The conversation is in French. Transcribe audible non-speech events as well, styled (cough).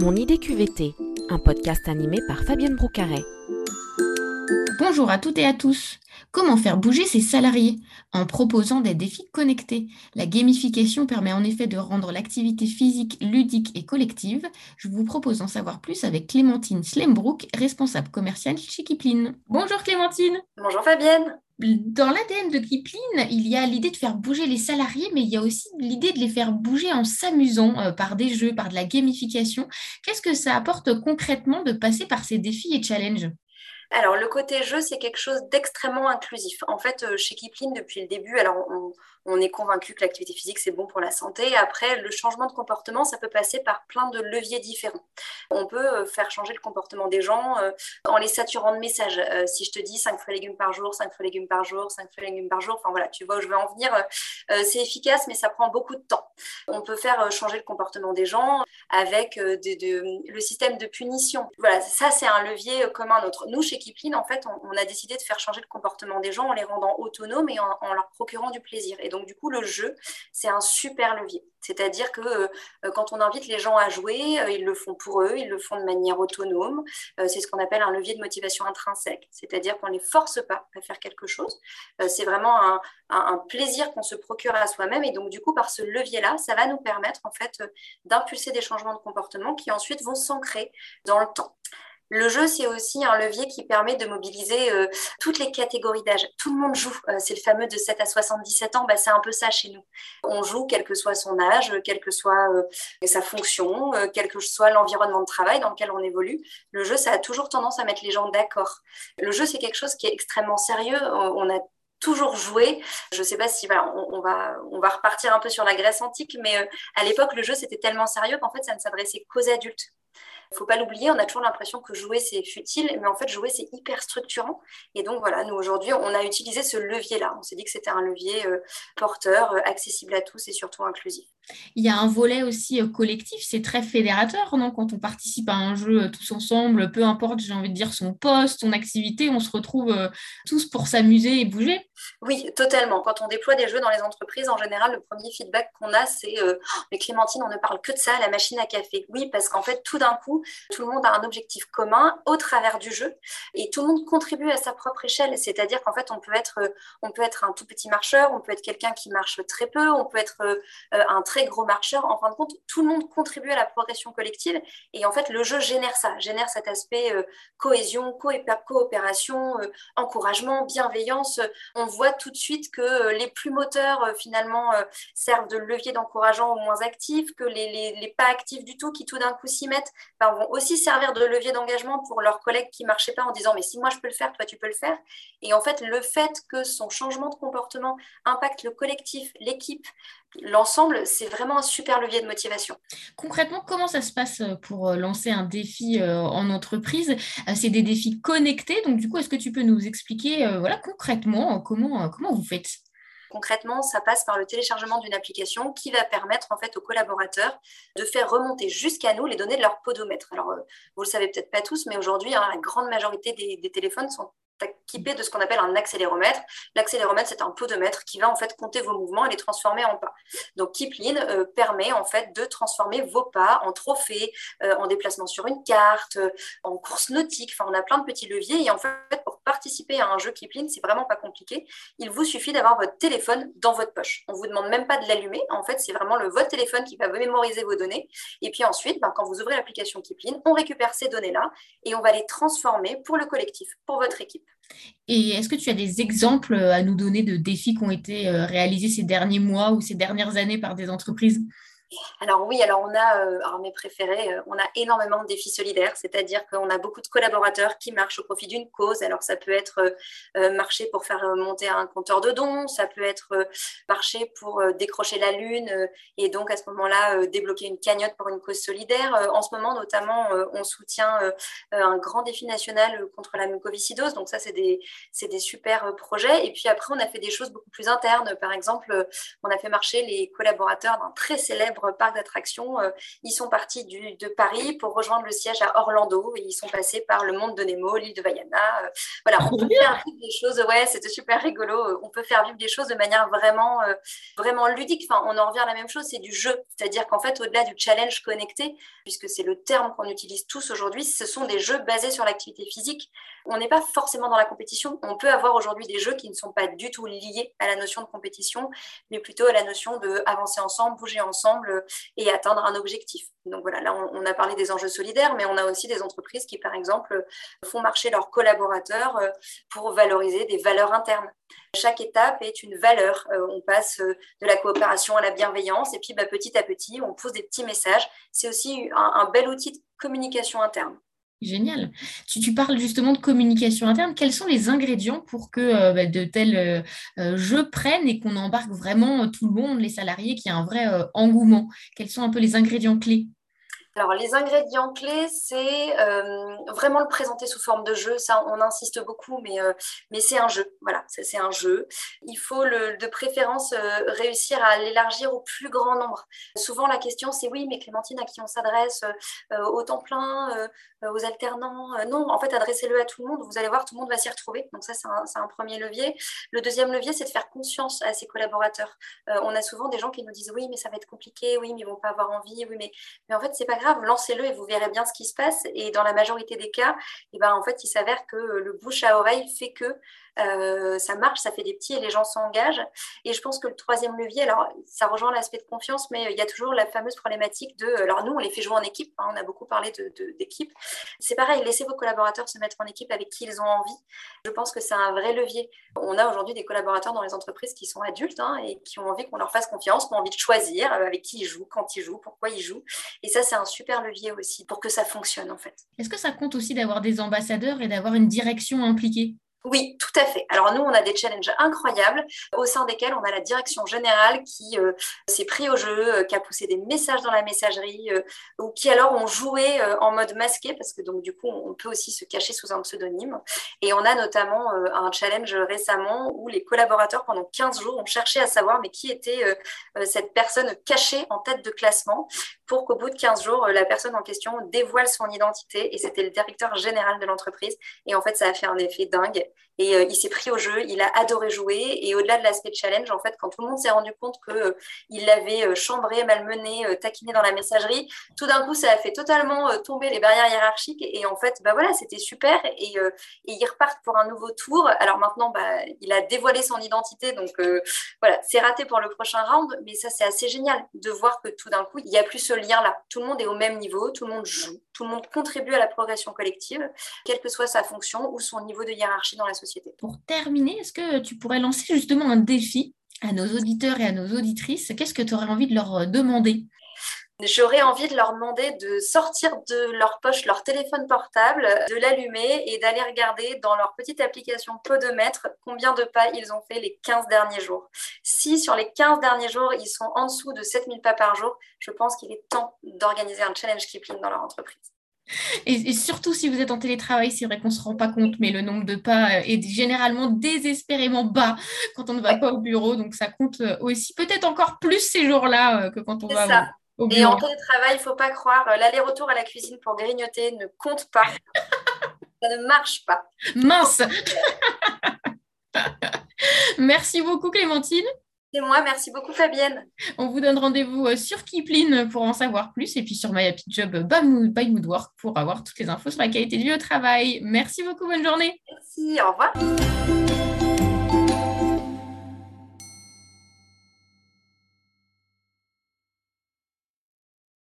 Mon idée QVT, un podcast animé par Fabienne Broucaret. Bonjour à toutes et à tous. Comment faire bouger ses salariés En proposant des défis connectés? La gamification permet en effet de rendre l'activité physique ludique et collective. Je vous propose d'en savoir plus avec Clémentine Slembrook, responsable commerciale chez Kipling. Bonjour Clémentine. Bonjour Fabienne. Dans l'ADN de Kipling, il y a l'idée de faire bouger les salariés, mais il y a aussi l'idée de les faire bouger en s'amusant euh, par des jeux, par de la gamification. Qu'est-ce que ça apporte concrètement de passer par ces défis et challenges? Alors, le côté jeu, c'est quelque chose d'extrêmement inclusif. En fait, euh, chez Kipling, depuis le début, alors on, on est convaincu que l'activité physique, c'est bon pour la santé. Après, le changement de comportement, ça peut passer par plein de leviers différents. On peut euh, faire changer le comportement des gens euh, en les saturant de messages. Euh, si je te dis 5 fruits et légumes par jour, 5 fruits et légumes par jour, 5 fruits et légumes par jour, enfin voilà, tu vois où je veux en venir. c'est efficace, mais ça prend beaucoup de temps. On peut faire changer le comportement des gens avec le système de punition. Voilà, ça, c'est un levier comme un autre. Nous, chez Kipling, en fait, on, a décidé de faire changer le comportement des gens en les rendant autonomes et en, leur procurant du plaisir. Donc, du coup, le jeu, c'est un super levier. C'est-à-dire que euh, quand on invite les gens à jouer, euh, ils le font pour eux, ils le font de manière autonome. Euh, c'est ce qu'on appelle un levier de motivation intrinsèque. C'est-à-dire qu'on ne les force pas à faire quelque chose. c'est vraiment un, plaisir qu'on se procure à soi-même. Et donc, du coup, par ce levier-là, ça va nous permettre, en fait, d'impulser des changements de comportement qui ensuite vont s'ancrer dans le temps. Le jeu, c'est aussi un levier qui permet de mobiliser euh, toutes les catégories d'âge. Tout le monde joue. Euh, c'est le fameux de 7 à 77 ans. Bah, c'est un peu ça chez nous. On joue quel que soit son âge, quelle que soit euh, sa fonction, quel que soit l'environnement de travail dans lequel on évolue. Le jeu, ça a toujours tendance à mettre les gens d'accord. Le jeu, c'est quelque chose qui est extrêmement sérieux. On a toujours joué. Je ne sais pas si on, va, on va repartir un peu sur la Grèce antique, mais à l'époque, le jeu, c'était tellement sérieux qu'en fait, ça ne s'adressait qu'aux adultes. Il faut pas l'oublier, on a toujours l'impression que jouer, c'est futile, mais en fait, jouer, c'est hyper structurant. Et donc, voilà, nous, aujourd'hui, on a utilisé ce levier-là. On s'est dit que c'était un levier euh, porteur, euh, accessible à tous et surtout inclusif. Il y a un volet aussi euh, collectif, c'est très fédérateur, non? Quand on participe à un jeu tous ensemble, peu importe, j'ai envie de dire, son poste, son activité, on se retrouve tous pour s'amuser et bouger. Oui, totalement. Quand on déploie des jeux dans les entreprises, en général, le premier feedback qu'on a, c'est Mais Clémentine, on ne parle que de ça, la machine à café. Oui, parce qu'en fait, tout d'un coup, tout le monde a un objectif commun au travers du jeu et tout le monde contribue à sa propre échelle. C'est-à-dire qu'en fait, on peut, être, euh, on peut être un tout petit marcheur, on peut être quelqu'un qui marche très peu, on peut être euh, un très gros marcheur. En fin de compte, tout le monde contribue à la progression collective et en fait, le jeu génère ça, génère cet aspect euh, cohésion, coopération, encouragement, bienveillance. On voit tout de suite que les plus moteurs, finalement, servent de levier d'encourageant aux moins actifs, que les, les, pas actifs du tout, qui tout d'un coup s'y mettent, ben, vont aussi servir de levier d'engagement pour leurs collègues qui marchaient pas en disant mais si moi je peux le faire, toi tu peux le faire. Et en fait, le fait que son changement de comportement impacte le collectif, l'équipe, l'ensemble, c'est vraiment un super levier de motivation. Concrètement, comment ça se passe euh, pour euh, lancer un défi euh, en entreprise? C'est des défis connectés, donc du coup, est-ce que tu peux nous expliquer voilà, concrètement comment, comment vous faites? Concrètement, ça passe par le téléchargement d'une application qui va permettre en fait aux collaborateurs de faire remonter jusqu'à nous les données de leur podomètre. Alors, vous le savez peut-être pas tous, mais aujourd'hui, hein, la grande majorité des, téléphones sont équipé de ce qu'on appelle un accéléromètre. L'accéléromètre, c'est un podomètre qui va en fait compter vos mouvements et les transformer en pas. Donc Kipling euh, permet en fait de transformer vos pas en trophées, euh, en déplacement sur une carte, euh, en course nautique. Enfin, on a plein de petits leviers et en fait, pour participer à un jeu Kipling, c'est vraiment pas compliqué. Il vous suffit d'avoir votre téléphone dans votre poche. On vous demande même pas de l'allumer. En fait, c'est vraiment le votre téléphone qui va mémoriser vos données. Et puis ensuite, ben, quand vous ouvrez l'application Kipling, on récupère ces données-là et on va les transformer pour le collectif, pour votre équipe. Et est-ce que tu as des exemples à nous donner de défis qui ont été euh, réalisés ces derniers mois ou ces dernières années par des entreprises? Alors oui, alors on a, euh, alors mes préférés, euh, on a énormément de défis solidaires, c'est-à-dire qu'on a beaucoup de collaborateurs qui marchent au profit d'une cause. Alors ça peut être euh, marcher pour faire monter un compteur de dons, ça peut être marcher pour décrocher la lune et donc à ce moment-là débloquer une cagnotte pour une cause solidaire. en ce moment notamment, on soutient un grand défi national contre la mucoviscidose, donc ça c'est des, c'est des super projets. Et puis après, on a fait des choses beaucoup plus internes. Par exemple, on a fait marcher les collaborateurs d'un très célèbre célèbre parc d'attractions, ils sont partis de Paris pour rejoindre le siège à Orlando et ils sont passés par le monde de Nemo, l'île de Vaiana. voilà, on peut faire vivre des choses, ouais, c'était super rigolo. On peut faire vivre des choses de manière vraiment, vraiment ludique. Enfin, on en revient à la même chose, c'est du jeu. C'est-à-dire qu'en fait, au-delà du challenge connecté, puisque c'est le terme qu'on utilise tous aujourd'hui, ce sont des jeux basés sur l'activité physique. On n'est pas forcément dans la compétition. On peut avoir aujourd'hui des jeux qui ne sont pas du tout liés à la notion de compétition, mais plutôt à la notion de avancer ensemble, bouger ensemble et atteindre un objectif. Donc voilà, là on, a parlé des enjeux solidaires, mais on a aussi des entreprises qui, par exemple, font marcher leurs collaborateurs euh, pour valoriser des valeurs internes. Chaque étape est une valeur. Euh, on passe euh, de la coopération à la bienveillance et puis bah, petit à petit, on pose des petits messages. C'est aussi un, bel outil de communication interne. Génial. Tu, parles justement de communication interne. Quels sont les ingrédients pour que bah, de tels jeux prennent et qu'on embarque vraiment tout le monde, les salariés, qu'il y ait un vrai engouement? Quels sont un peu les ingrédients clés? Alors, les ingrédients clés, c'est euh, vraiment le présenter sous forme de jeu. Ça, on insiste beaucoup, mais, euh, mais c'est un jeu. Voilà, c'est un jeu. Il faut de préférence euh, réussir à l'élargir au plus grand nombre. Souvent, la question, c'est oui, mais Clémentine, à qui on s'adresse Au temps plein Aux alternants Non, en fait, adressez-le à tout le monde. Vous allez voir, tout le monde va s'y retrouver. Donc, ça, c'est un, un, premier levier. Le deuxième levier, c'est de faire conscience à ses collaborateurs. on a souvent des gens qui nous disent oui, mais ça va être compliqué, oui, mais ils vont pas avoir envie, oui, mais, mais en fait, c'est pas grave lancez-le et vous verrez bien ce qui se passe. Et dans la majorité des cas, eh ben, en fait, il s'avère que le bouche à oreille fait que euh, ça marche, ça fait des petits et les gens s'engagent. Et je pense que le troisième levier, alors ça rejoint l'aspect de confiance, mais il y a toujours la fameuse problématique de, alors nous, on les fait jouer en équipe, hein, on a beaucoup parlé d'équipe. De, c'est pareil, laissez vos collaborateurs se mettre en équipe avec qui ils ont envie. Je pense que c'est un vrai levier. On a aujourd'hui des collaborateurs dans les entreprises qui sont adultes hein, et qui ont envie qu'on leur fasse confiance, qui ont envie de choisir euh, avec qui ils jouent, quand ils jouent, pourquoi ils jouent. Et ça, c'est un super levier aussi pour que ça fonctionne en fait. Est-ce que ça compte aussi d'avoir des ambassadeurs et d'avoir une direction impliquée? Oui, tout à fait. Alors nous, on a des challenges incroyables au sein desquels on a la direction générale qui euh, s'est pris au jeu, euh, qui a poussé des messages dans la messagerie, euh, ou qui alors ont joué en mode masqué, parce que donc du coup, on peut aussi se cacher sous un pseudonyme. Et on a notamment un challenge récemment où les collaborateurs, pendant 15 jours, ont cherché à savoir mais qui était cette personne cachée en tête de classement pour qu'au bout de 15 jours, la personne en question dévoile son identité. Et c'était le directeur général de l'entreprise. Et en fait, ça a fait un effet dingue. Et euh, il s'est pris au jeu, il a adoré jouer. Et au-delà de l'aspect challenge, en fait, quand tout le monde s'est rendu compte qu'il euh, l'avait euh, chambré, malmené, taquiné dans la messagerie, tout d'un coup, ça a fait totalement tomber les barrières hiérarchiques. Et, en fait, bah voilà, c'était super. Et, ils repartent pour un nouveau tour. Alors maintenant, bah, il a dévoilé son identité. Donc voilà, c'est raté pour le prochain round. Mais ça, c'est assez génial de voir que tout d'un coup, il n'y a plus ce lien-là. Tout le monde est au même niveau, tout le monde joue, tout le monde contribue à la progression collective, quelle que soit sa fonction ou son niveau de hiérarchie la société. Pour terminer, est-ce que tu pourrais lancer justement un défi à nos auditeurs et à nos auditrices? Qu'est-ce que tu aurais envie de leur euh, demander? J'aurais envie de leur demander de sortir de leur poche leur téléphone portable, de l'allumer et d'aller regarder dans leur petite application Podomètre combien de pas ils ont fait les 15 derniers jours. Si sur les 15 derniers jours, ils sont en dessous de 7000 pas par jour, je pense qu'il est temps d'organiser un challenge Kipling dans leur entreprise. Et, surtout si vous êtes en télétravail, c'est vrai qu'on ne se rend pas compte, mais le nombre de pas euh, est généralement désespérément bas quand on ne va pas au bureau. Donc ça compte euh, aussi peut-être encore plus ces jours-là euh, que quand on va au, bureau. Et en télétravail, il ne faut pas croire, l'aller-retour à la cuisine pour grignoter ne compte pas. ça ne marche pas. Mince (laughs) Merci beaucoup Clémentine. C'est moi, merci beaucoup Fabienne. On vous donne rendez-vous euh, sur Kipling pour en savoir plus et puis sur My Happy Job by Moodwork pour avoir toutes les infos sur la qualité de vie au travail. Merci beaucoup, bonne journée. Merci, au revoir.